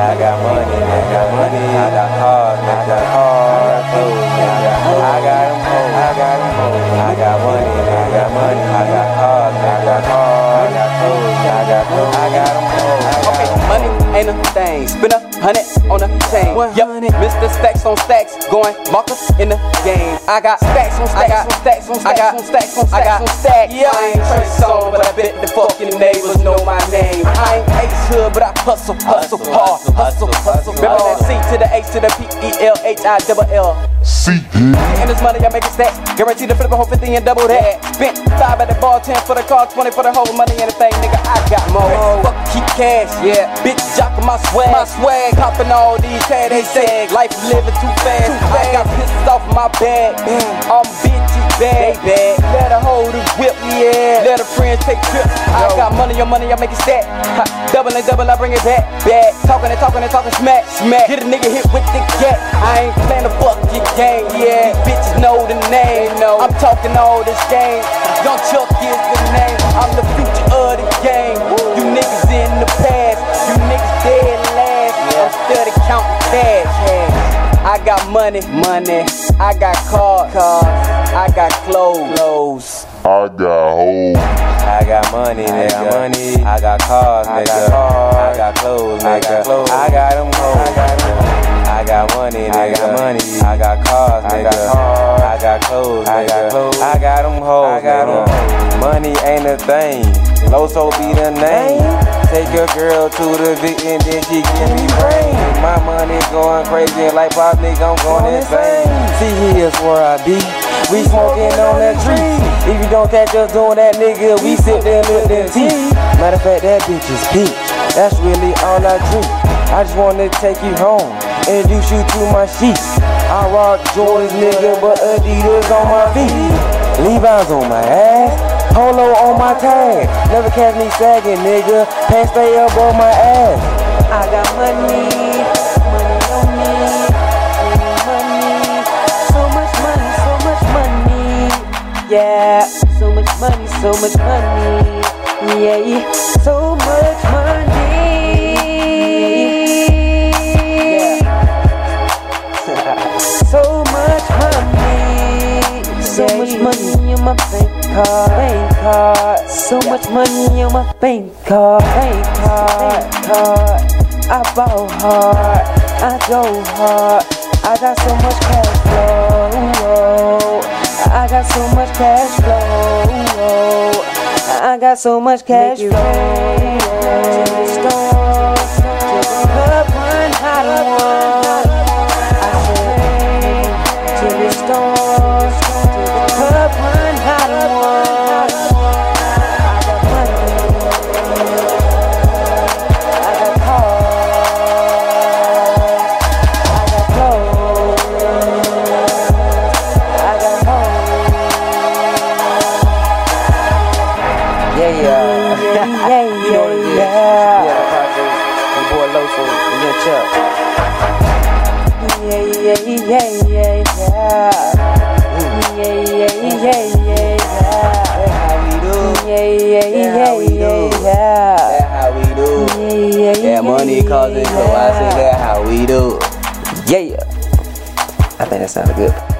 I got money, I got money, I got cars, I got cars, money ain't a thing. Spin a hundred on a chain. Yup, Mr. Stacks on stacks, going markers in the game. I got stacks on stacks on stacks on stacks on stacks on stacks on stacks. Yeah, I ain't Trey Songz, but I bet the fucking neighbors know my name. I ain't Ace Hood, but I hustle, hustle hard, hustle, hustle. Remember that C to the H to the P E L H I double L. See And this money I make it stack. Guaranteed to flip a whole 50 and double that. Spent five at the bar, 10 for the car, 20 for the whole money and the thing, nigga. I got more. Fuck, keep cash, yeah. Bitch, jockin' my swag. My swag, poppin' all these tags. They say life is living too fast. I got pistols off my bag. I'm bitches bad. bad. Let her hold the whip, yeah. Let her friends take trips. I got money on money, I make it stack. Ha, double and double, I bring it back. Back. Talking and talking and talking smack. Smack. Get a nigga hit with the gat. I ain't playing the fucking game, yeah. These bitches know the name. No, I'm talking all this game. Young Chuck is the name. I'm the future of the game. Got money, money. I got cars, cars. I got clothes, clothes. I got hoes. I got money, I got money. I got cars, nigga. I got, cars. I got clothes, nigga. I got, clothes. I got them hoes. I got, them. I got money, nigga. I got money. I got cars, nigga. I got, cars. I got clothes, nigga. I got clothes. I got them hoes. I got them. Money ain't a thing. Loso be the name. Take your girl to the Vic and then she give me brain. My money going crazy and like pop nigga, I'm going insane. See here's where I be. We smoking on that tree. If you don't catch us doing that, nigga, we sit there with looking tea. Matter of fact, that bitch is peak. That's really all I drink. I just wanna take you home, introduce you to my sheets. I rock Jordans, nigga, but Adidas on my feet. Levi's on my ass, Polo on my tag. Never catch me sagging, nigga. Pants stay above my ass. I got money yeah, so much money, so much money, yeah, so much money, so much money, so much money in my bank card, bank card, so much money in my bank card, bank card, card. I ball hard, I go hard. I got so much cash flow. I got so much cash flow. I got so much cash flow. To the store, to the club, one hot Boy Loso your Chuck. yeah, yeah, yeah, yeah, yeah. Yeah, yeah, yeah, yeah, That's how we do. yeah. Yeah, yeah, yeah, yeah, yeah. How we do. Yeah, yeah, That money causing so I say that how we do. Yeah. I think that sounded good.